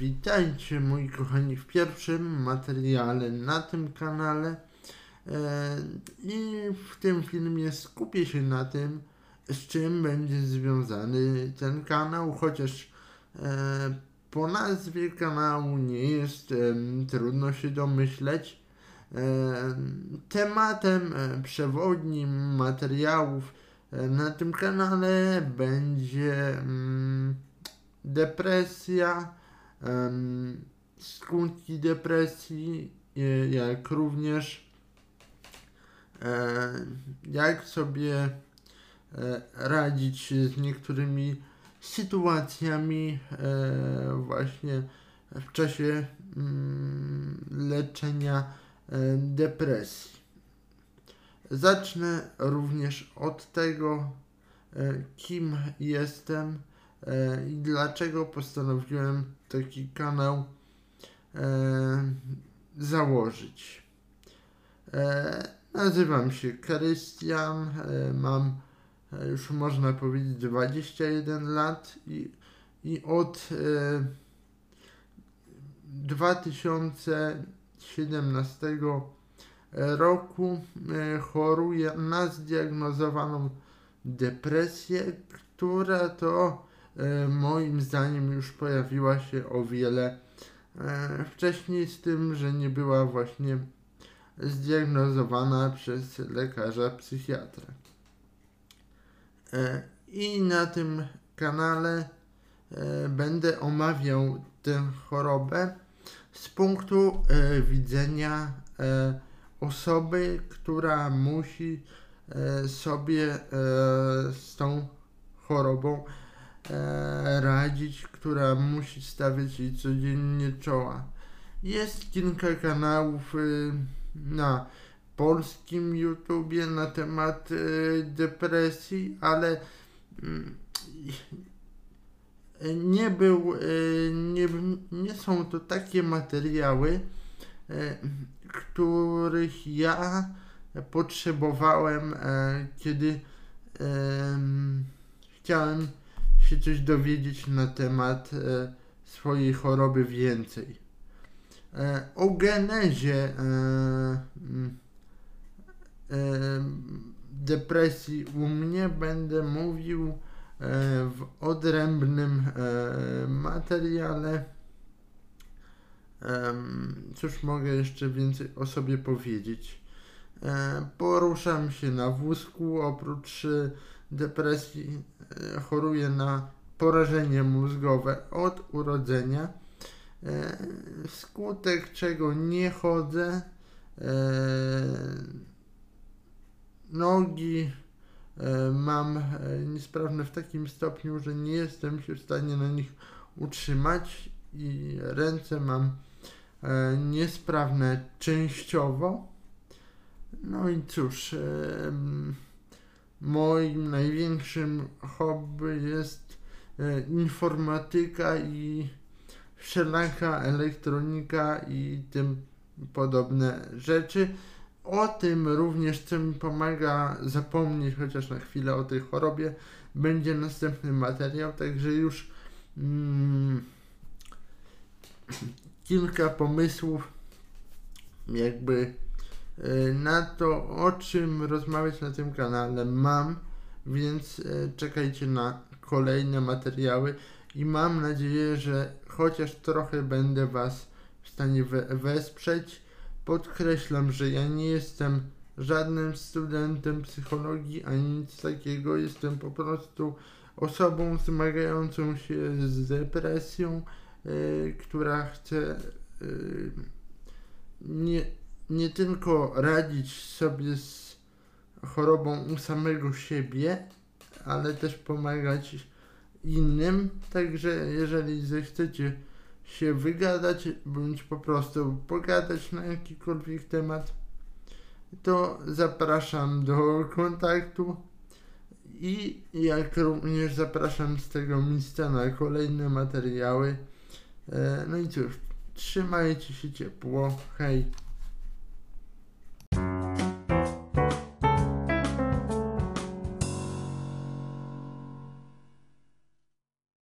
Witajcie moi kochani w pierwszym materiale na tym kanale e, i w tym filmie skupię się na tym, z czym będzie związany ten kanał, chociaż e, po nazwie kanału nie jest trudno się domyśleć. E, tematem przewodnim materiałów na tym kanale będzie mm, depresja, skutki depresji, jak również jak sobie e, radzić z niektórymi sytuacjami e, właśnie w czasie mm, leczenia e, depresji. Zacznę również od tego, kim jestem E, i dlaczego postanowiłem taki kanał e, założyć. E, nazywam się Krystian, mam już można powiedzieć 21 lat i, i od 2017 roku choruję na zdiagnozowaną depresję, która to E, moim zdaniem już pojawiła się o wiele e, wcześniej z tym, że nie była właśnie zdiagnozowana przez lekarza psychiatra. E, I na tym kanale będę omawiał tę chorobę z punktu widzenia osoby, która musi sobie z tą chorobą e, radzić, która musi stawiać jej codziennie czoła. Jest kilka kanałów y, na polskim YouTubie na temat y, depresji, ale y, nie był, y, nie, nie są to takie materiały, których ja potrzebowałem, e, kiedy chciałem się coś dowiedzieć na temat e, swojej choroby więcej. E, o genezie e, mm, e, depresji u mnie będę mówił e, w odrębnym e, materiale. Cóż mogę jeszcze więcej o sobie powiedzieć? Poruszam się na wózku, oprócz depresji e, choruję na porażenie mózgowe od urodzenia, e, skutek czego nie chodzę. E, nogi mam niesprawne w takim stopniu, że nie jestem się w stanie na nich utrzymać i ręce mam niesprawne częściowo. No i cóż, moim największym hobby jest e, informatyka i wszelaka elektronika i tym podobne rzeczy. O tym również, co mi pomaga zapomnieć chociaż na chwilę o tej chorobie, będzie następny materiał, także już mm, kilka pomysłów jakby na to, o czym rozmawiać na tym kanale mam, więc e, czekajcie na kolejne materiały i mam nadzieję, że chociaż trochę będę Was w stanie we wesprzeć. Podkreślam, że ja nie jestem żadnym studentem psychologii ani nic takiego. Jestem po prostu osobą zmagającą się z depresją, yy, która chce yy, nie nie tylko radzić sobie z chorobą u samego siebie, ale też pomagać innym. Także jeżeli zechcecie się wygadać, bądź po prostu pogadać na jakikolwiek temat, to zapraszam do kontaktu i jak również zapraszam z tego miejsca na kolejne materiały. E, no i cóż, trzymajcie się ciepło, hej!